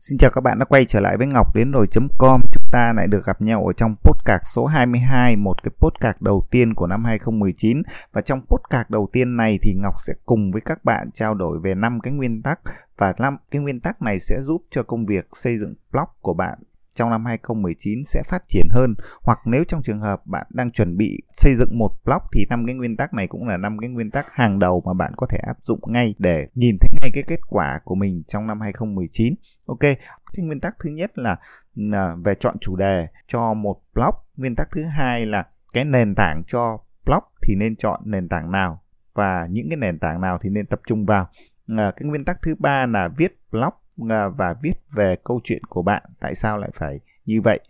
Xin chào các bạn đã quay trở lại với Ngọc đến rồi.com. Chúng ta lại được gặp nhau ở trong podcast số 22, một cái podcast đầu tiên của năm 2019. Và trong podcast đầu tiên này thì Ngọc sẽ cùng với các bạn trao đổi về năm cái nguyên tắc và năm cái nguyên tắc này sẽ giúp cho công việc xây dựng blog của bạn trong năm 2019 sẽ phát triển hơn hoặc nếu trong trường hợp bạn đang chuẩn bị xây dựng một blog thì năm cái nguyên tắc này cũng là năm cái nguyên tắc hàng đầu mà bạn có thể áp dụng ngay để nhìn thấy ngay cái kết quả của mình trong năm 2019. Ok, cái nguyên tắc thứ nhất là, à, về chọn chủ đề cho một blog. Nguyên tắc thứ hai là cái nền tảng cho blog thì nên chọn nền tảng nào và những cái nền tảng nào thì nên tập trung vào. À, cái nguyên tắc thứ ba là viết blog và viết về câu chuyện của bạn. Tại sao lại phải như vậy?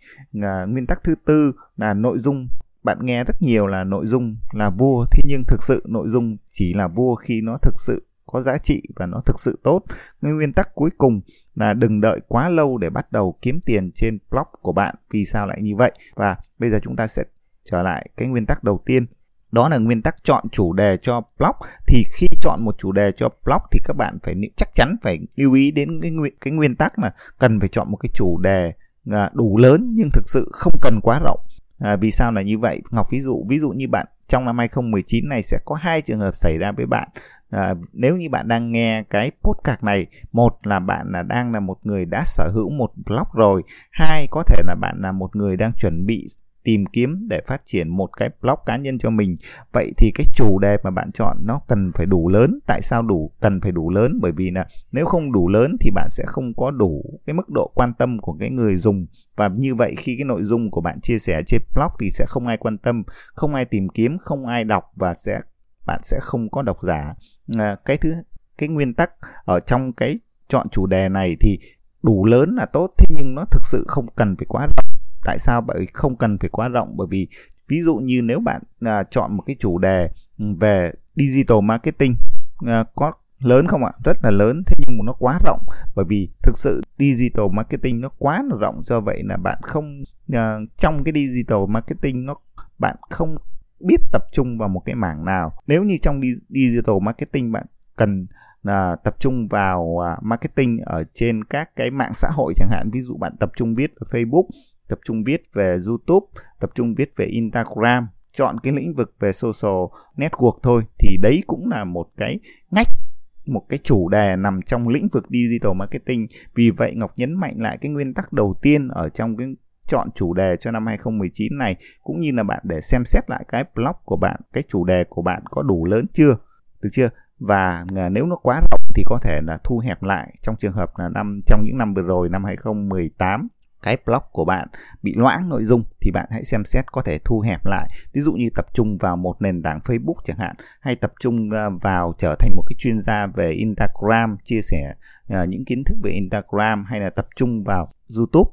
Ờ, nguyên tắc thứ tư là nội dung. Bạn nghe rất nhiều là nội dung là vua. Thế nhưng thực sự nội dung chỉ là vua khi nó thực sự có giá trị và nó thực sự tốt. Nguyên tắc cuối cùng là đừng đợi quá lâu để bắt đầu kiếm tiền trên blog của bạn. Vì sao lại như vậy? Và bây giờ chúng ta sẽ trở lại cái nguyên tắc đầu tiên. Đó là nguyên tắc chọn chủ đề cho blog. Thì khi chọn một chủ đề cho blog thì các bạn phải chắc chắn phải lưu ý đến cái nguyên, cái nguyên tắc là cần phải chọn một cái chủ đề à, đủ lớn nhưng thực sự không cần quá rộng. À, vì sao là như vậy? Ngọc ví dụ ví dụ như bạn trong năm 2019 này sẽ có hai trường hợp xảy ra với bạn. À, nếu như bạn đang nghe cái podcast này một là bạn là đang là một người đã sở hữu một blog rồi hai có thể là bạn là một người đang chuẩn bị tìm kiếm để phát triển một cái blog cá nhân cho mình. Vậy thì cái chủ đề mà bạn chọn nó cần phải đủ lớn. Tại sao đủ? Cần phải đủ lớn. Bởi vì là nếu không đủ lớn thì bạn sẽ không có đủ cái mức độ quan tâm của cái người dùng. Và như vậy khi cái nội dung của bạn chia sẻ trên blog thì sẽ không ai quan tâm không ai tìm kiếm không ai đọc và sẽ bạn sẽ không có độc giả. À, cái thứ cái nguyên tắc ở trong cái chọn chủ đề này thì đủ lớn là tốt. Thế nhưng nó thực sự không cần phải quá rộng tại sao? Bởi không cần phải quá rộng. Bởi vì ví dụ như nếu bạn à, chọn một cái chủ đề ừ, về digital marketing à, có lớn không ạ? Rất là lớn. Thế nhưng mà nó quá rộng. Bởi vì thực sự digital marketing nó quá là rộng. Do vậy là bạn không à, trong cái digital marketing nó bạn không biết tập trung vào một cái mảng nào. Nếu như trong digital marketing bạn cần là tập trung vào à, marketing ở trên các cái mạng xã hội chẳng hạn ví dụ bạn tập trung viết ở Facebook tập trung viết về YouTube, tập trung viết về Instagram, chọn cái lĩnh vực về social network thôi thì đấy cũng là một cái ngách một cái chủ đề nằm trong lĩnh vực digital marketing. Vì vậy Ngọc nhấn mạnh lại cái nguyên tắc đầu tiên ở trong cái chọn chủ đề cho năm 2019 này cũng như là bạn để xem xét lại cái blog của bạn, cái chủ đề của bạn có đủ lớn chưa? Được chưa? Và nếu nó quá rộng thì có thể là thu hẹp lại trong trường hợp là năm trong những năm vừa rồi năm 2018 cái blog của bạn bị loãng nội dung thì bạn hãy xem xét có thể thu hẹp lại. Ví dụ như tập trung vào một nền tảng Facebook chẳng hạn hay tập trung ờ, vào trở thành một cái chuyên gia về Instagram chia sẻ uh, những kiến thức về Instagram hay là tập trung vào YouTube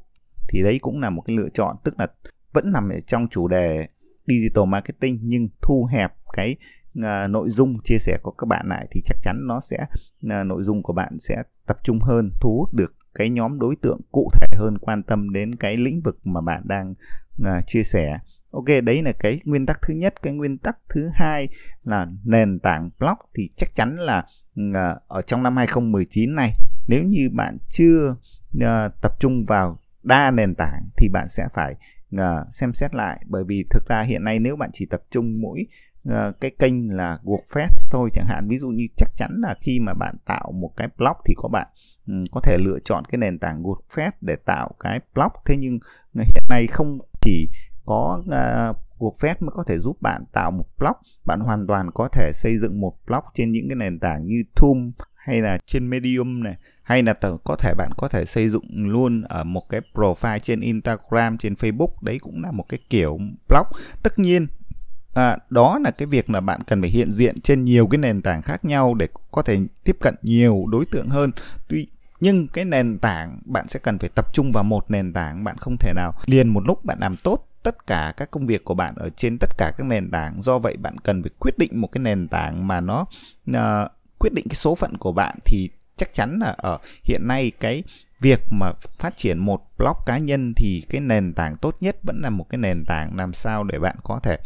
thì đấy cũng là một cái lựa chọn. Tức là vẫn nằm ở trong chủ đề digital marketing nhưng thu hẹp cái uh, nội dung chia sẻ của các bạn lại thì chắc chắn nó sẽ uh, nội dung của bạn sẽ tập trung hơn thu hút được cái nhóm đối tượng cụ thể hơn quan tâm đến cái lĩnh vực mà bạn đang uh, chia sẻ. Ok đấy là cái nguyên tắc thứ nhất. Cái nguyên tắc thứ hai là nền tảng blog thì chắc chắn là uh, ở trong năm 2019 này nếu như bạn chưa uh, tập trung vào đa nền tảng thì bạn sẽ phải uh, xem xét lại. Bởi vì thực ra hiện nay nếu bạn chỉ tập trung mỗi uh, cái kênh là WordPress thôi chẳng hạn. Ví dụ như chắc chắn là khi mà bạn tạo một cái blog thì có bạn ừ, có thể lựa chọn cái nền tảng WordPress để tạo cái blog. Thế nhưng hiện nay không chỉ có ờ, uh, WordPress mới có thể giúp bạn tạo một blog. Bạn hoàn toàn có thể xây dựng một blog trên những cái nền tảng như thum hay là trên Medium này hay là tờ, có thể bạn có thể xây dựng luôn ở một cái profile trên Instagram trên Facebook. Đấy cũng là một cái kiểu blog. Tất nhiên à, đó là cái việc là bạn cần phải hiện diện trên nhiều cái nền tảng khác nhau để có thể tiếp cận nhiều đối tượng hơn. Tuy nhưng cái nền tảng bạn sẽ cần phải tập trung vào một nền tảng bạn không thể nào. Liền một lúc bạn làm tốt tất cả các công việc của bạn ở trên tất cả các nền tảng do vậy bạn cần phải quyết định một cái nền tảng mà nó uh, quyết định cái số phận của bạn thì chắc chắn là ở hiện nay cái việc mà phát triển một blog cá nhân thì cái nền tảng tốt nhất vẫn là một cái nền tảng làm sao để bạn có thể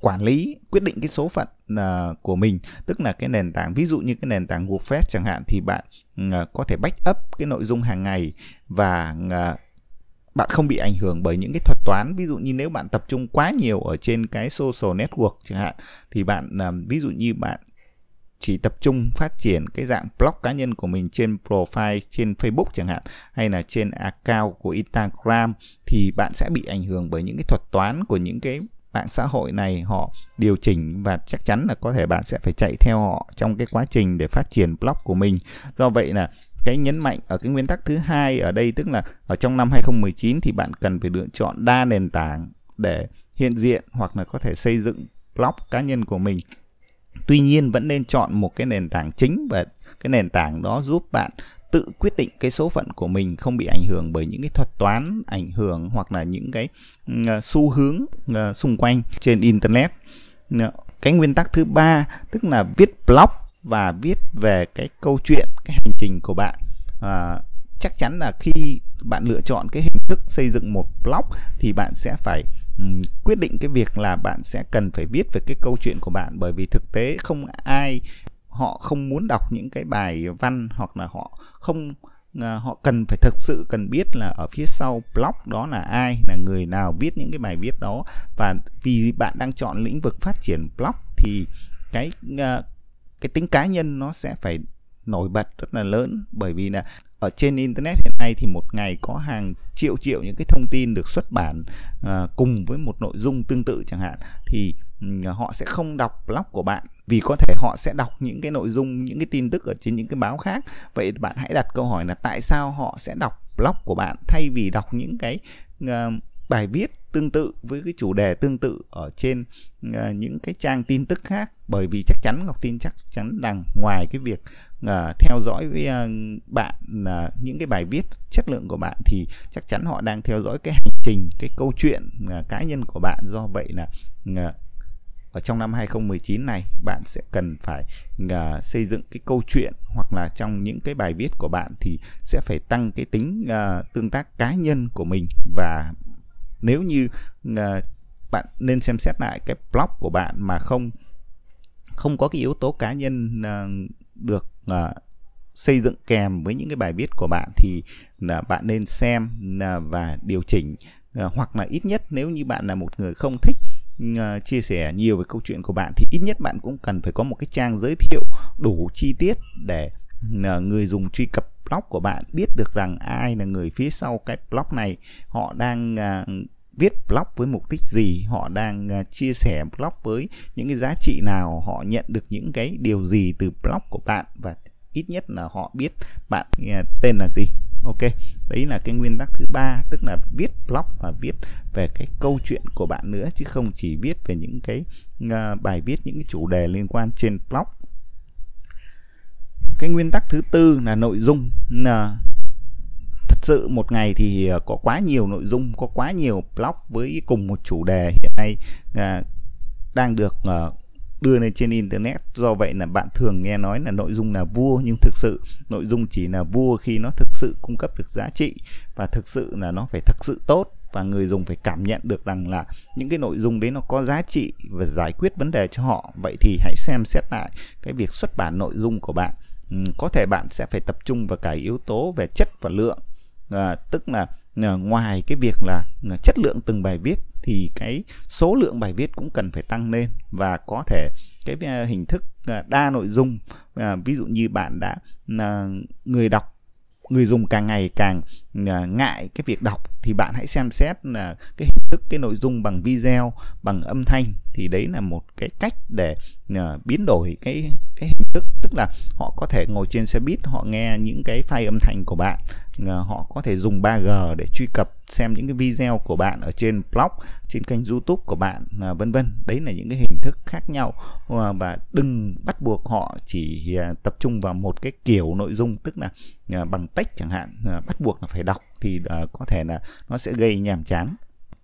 quản lý quyết định cái số phận uh, của mình. Tức là cái nền tảng ví dụ như cái nền tảng WordPress chẳng hạn thì bạn uh, có thể backup cái nội dung hàng ngày và uh, bạn không bị ảnh hưởng bởi những cái thuật toán. Ví dụ như nếu bạn tập trung quá nhiều ở trên cái social network chẳng hạn thì bạn uh, ví dụ như bạn chỉ tập trung phát triển cái dạng blog cá nhân của mình trên profile trên Facebook chẳng hạn, hay là trên account của Instagram, thì bạn sẽ bị ảnh hưởng bởi những cái thuật toán của những cái mạng xã hội này họ điều chỉnh và chắc chắn là có thể bạn sẽ phải chạy theo họ trong cái quá trình để phát triển blog của mình. Do vậy là cái nhấn mạnh ở cái nguyên tắc thứ hai ở đây, tức là ở trong năm 2019 thì bạn cần phải lựa chọn đa nền tảng để hiện diện hoặc là có thể xây dựng blog cá nhân của mình tuy nhiên vẫn nên chọn một cái nền tảng chính và cái nền tảng đó giúp bạn tự quyết định cái số phận của mình không bị ảnh hưởng bởi những cái thuật toán ảnh hưởng hoặc là những cái à, xu hướng à, xung quanh trên internet. Ờ, cái nguyên tắc thứ ba tức là viết blog và viết về cái câu chuyện cái hành trình của bạn. À, chắc chắn là khi bạn lựa chọn cái hình thức xây dựng một blog thì bạn sẽ phải um, quyết định cái việc là bạn sẽ cần phải viết về cái câu chuyện của bạn bởi vì thực tế không ai họ không muốn đọc những cái bài văn hoặc là họ không à, họ cần phải thực sự cần biết là ở phía sau blog đó là ai là người nào viết những cái bài viết đó. Và vì bạn đang chọn lĩnh vực phát triển blog thì cái à, cái tính cá nhân nó sẽ phải nổi bật rất là lớn. Bởi vì là ở trên internet hiện nay thì một ngày có hàng triệu triệu những cái thông tin được xuất bản à, cùng với một nội dung tương tự chẳng hạn thì họ sẽ không đọc blog của bạn. Vì có thể họ sẽ đọc những cái nội dung những cái tin tức ở trên những cái báo khác. Vậy bạn hãy đặt câu hỏi là tại sao họ sẽ đọc blog của bạn thay vì đọc những cái uh, bài viết tương tự với cái chủ đề tương tự ở trên uh, những cái trang tin tức khác? Bởi vì chắc chắn Ngọc tin chắc chắn rằng ngoài cái việc uh, theo dõi với uh, bạn uh, những cái bài viết chất lượng của bạn thì chắc chắn họ đang theo dõi cái hành trình cái câu chuyện uh, cá nhân của bạn. Do vậy là uh, ở trong năm 2019 này bạn sẽ cần phải uh, xây dựng cái câu chuyện hoặc là trong những cái bài viết của bạn thì sẽ phải tăng cái tính uh, tương tác cá nhân của mình. Và nếu như uh, bạn nên xem xét lại cái blog của bạn mà không không có cái yếu tố cá nhân uh, được uh, xây dựng kèm với những cái bài viết của bạn thì là bạn nên xem uh, và điều chỉnh uh, hoặc là ít nhất nếu như bạn là một người không thích uh, chia sẻ nhiều về câu chuyện của bạn thì ít nhất bạn cũng cần phải có một cái trang giới thiệu đủ chi tiết để uh, người dùng truy cập blog của bạn biết được rằng ai là người phía sau cái blog này họ đang uh, viết blog với mục đích gì họ đang à, chia sẻ blog với những cái giá trị nào họ nhận được những cái điều gì từ blog của bạn và ít nhất là họ biết bạn à, tên là gì. Ok đấy là cái nguyên tắc thứ ba tức là viết blog và viết về cái câu chuyện của bạn nữa chứ không chỉ viết về những cái uh, bài viết những cái chủ đề liên quan trên blog. Cái nguyên tắc thứ tư là nội dung là thật sự một ngày thì ờ, có quá nhiều nội dung có quá nhiều blog với cùng một chủ đề hiện nay à, đang được à, đưa lên trên internet. Do vậy là bạn thường nghe nói là nội dung là vua nhưng thực sự nội dung chỉ là vua khi nó thực sự cung cấp được giá trị và thực sự là nó phải thực sự tốt và người dùng phải cảm nhận được rằng là những cái nội dung đấy nó có giá trị và giải quyết vấn đề cho họ. Vậy thì hãy xem xét lại cái việc xuất bản nội dung của bạn. Ừ, có thể bạn sẽ phải tập trung vào cả yếu tố về chất và lượng à, tức là à, ngoài cái việc là à, chất lượng từng bài viết thì cái số lượng bài viết cũng cần phải tăng lên và có thể cái à, hình thức à, đa nội dung à, ví dụ như bạn đã người đọc người dùng càng ngày càng ngại cái việc đọc thì bạn hãy xem xét là cái hình thức, cái nội dung bằng video, bằng âm thanh. Thì đấy là một cái cách để à, biến đổi cái cái hình thức. Tức là họ có thể ngồi trên xe buýt, họ nghe những cái file âm thanh của bạn. Ờ, họ có thể dùng 3G để truy cập xem những cái video của bạn ở trên blog, trên kênh youtube của bạn à, vân vân. Đấy là những cái hình thức khác nhau. Ờ, và đừng bắt buộc họ chỉ à, tập trung vào một cái kiểu nội dung, tức là bằng text chẳng hạn. Ờ, bắt buộc là phải đọc thì à, có thể là nó sẽ gây nhàm chán.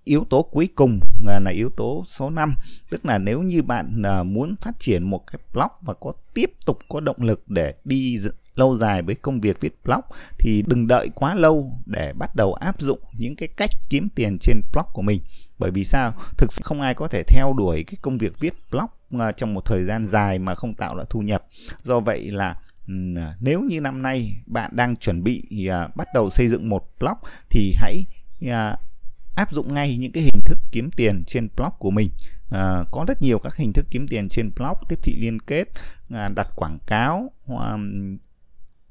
Yếu tố cuối cùng là yếu tố số 5 tức là nếu như bạn à, muốn phát triển một cái blog và có tiếp tục có động lực để đi lâu dài với công việc viết blog thì đừng đợi quá lâu để bắt đầu áp dụng những cái cách kiếm tiền trên blog của mình. Bởi vì sao? Thực sự không ai có thể theo đuổi cái công việc viết blog uh, trong một thời gian dài mà không tạo ra thu nhập. Do vậy là À, nếu như năm nay bạn đang chuẩn bị à, bắt đầu xây dựng một blog thì hãy à, áp dụng ngay những cái hình thức kiếm tiền trên blog của mình. À, có rất nhiều các hình thức kiếm tiền trên blog tiếp thị liên kết à, đặt quảng cáo à,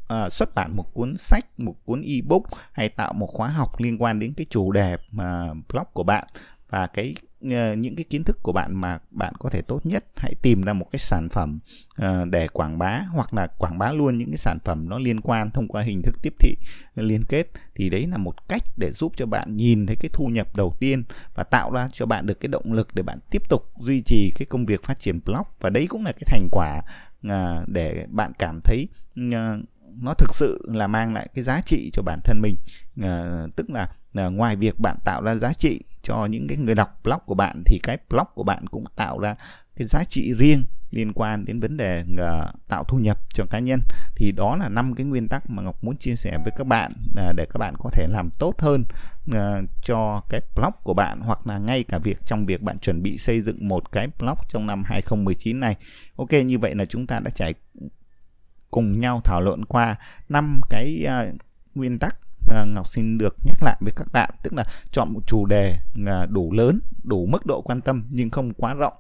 à, xuất bản một cuốn sách một cuốn ebook hay tạo một khóa học liên quan đến cái chủ đề mà blog của bạn. Và cái Ờ, những cái kiến thức của bạn mà bạn có thể tốt nhất, hãy tìm ra một cái sản phẩm ờ, để quảng bá hoặc là quảng bá luôn những cái sản phẩm nó liên quan thông qua hình thức tiếp thị ờ, liên kết thì đấy là một cách để giúp cho bạn nhìn thấy cái thu nhập đầu tiên và tạo ra cho bạn được cái động lực để bạn tiếp tục duy trì cái công việc phát triển blog. Và đấy cũng là cái thành quả để bạn cảm thấy nó thực sự là mang lại cái giá trị cho bản thân mình. À, tức là à, ngoài việc bạn tạo ra giá trị cho những cái người đọc blog của bạn thì cái blog của bạn cũng tạo ra cái giá trị riêng liên quan đến vấn đề uh, tạo thu nhập cho cá nhân. Thì đó là năm cái nguyên tắc mà ngọc muốn chia sẻ với các bạn uh, để các bạn có thể làm tốt hơn uh, cho cái blog của bạn hoặc là ngay cả việc trong việc bạn chuẩn bị xây dựng một cái blog trong năm 2019 này. Ok như vậy là chúng ta đã trải cùng nhau thảo luận qua năm cái uh, nguyên tắc uh, Ngọc xin được nhắc lại với các bạn. Tức là chọn một chủ đề uh, đủ lớn đủ mức độ quan tâm nhưng không quá rộng.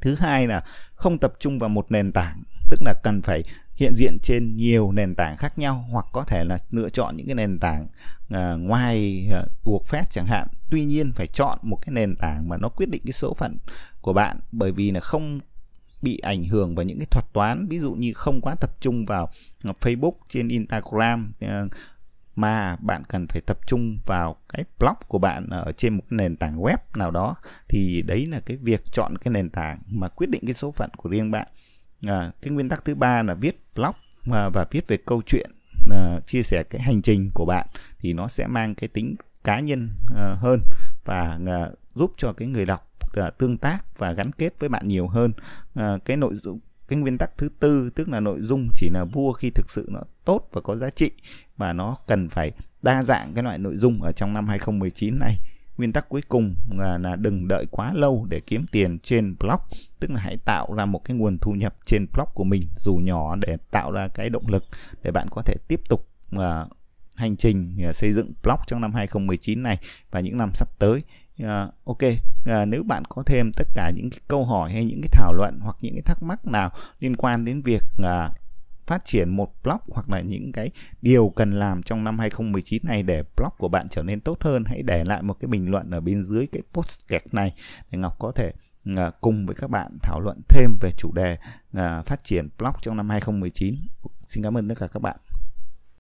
Thứ hai là không tập trung vào một nền tảng tức là cần phải hiện diện trên nhiều nền tảng khác nhau hoặc có thể là lựa chọn những cái nền tảng uh, ngoài uh, phép chẳng hạn. Tuy nhiên phải chọn một cái nền tảng mà nó quyết định cái số phận của bạn bởi vì là không bị ảnh hưởng bởi những cái thuật toán ví dụ như không quá tập trung vào ờ, Facebook trên Instagram ờ, mà bạn cần phải tập trung vào cái blog của bạn ở trên một cái nền tảng web nào đó thì đấy là cái việc chọn cái nền tảng mà quyết định cái số phận của riêng bạn. À, cái nguyên tắc thứ ba là viết blog và, và viết về câu chuyện à, chia sẻ cái hành trình của bạn thì nó sẽ mang cái tính cá nhân à, hơn và à, giúp cho cái người đọc uh, tương tác và gắn kết với bạn nhiều hơn. Uh, cái nội dung cái nguyên tắc thứ tư tức là nội dung chỉ là vua khi thực sự nó tốt và có giá trị và nó cần phải đa dạng cái loại nội dung ở trong năm 2019 này. Nguyên tắc cuối cùng là, là đừng đợi quá lâu để kiếm tiền trên blog tức là hãy tạo ra một cái nguồn thu nhập trên blog của mình dù nhỏ để tạo ra cái động lực để bạn có thể tiếp tục uh, hành trình uh, xây dựng blog trong năm 2019 này và những năm sắp tới uh, ok uh, nếu bạn có thêm tất cả những cái câu hỏi hay những cái thảo luận hoặc những cái thắc mắc nào liên quan đến việc uh, phát triển một blog hoặc là những cái điều cần làm trong năm 2019 này để blog của bạn trở nên tốt hơn hãy để lại một cái bình luận ở bên dưới cái podcast này để Ngọc có thể uh, cùng với các bạn thảo luận thêm về chủ đề uh, phát triển blog trong năm 2019. Xin cảm ơn tất cả các bạn.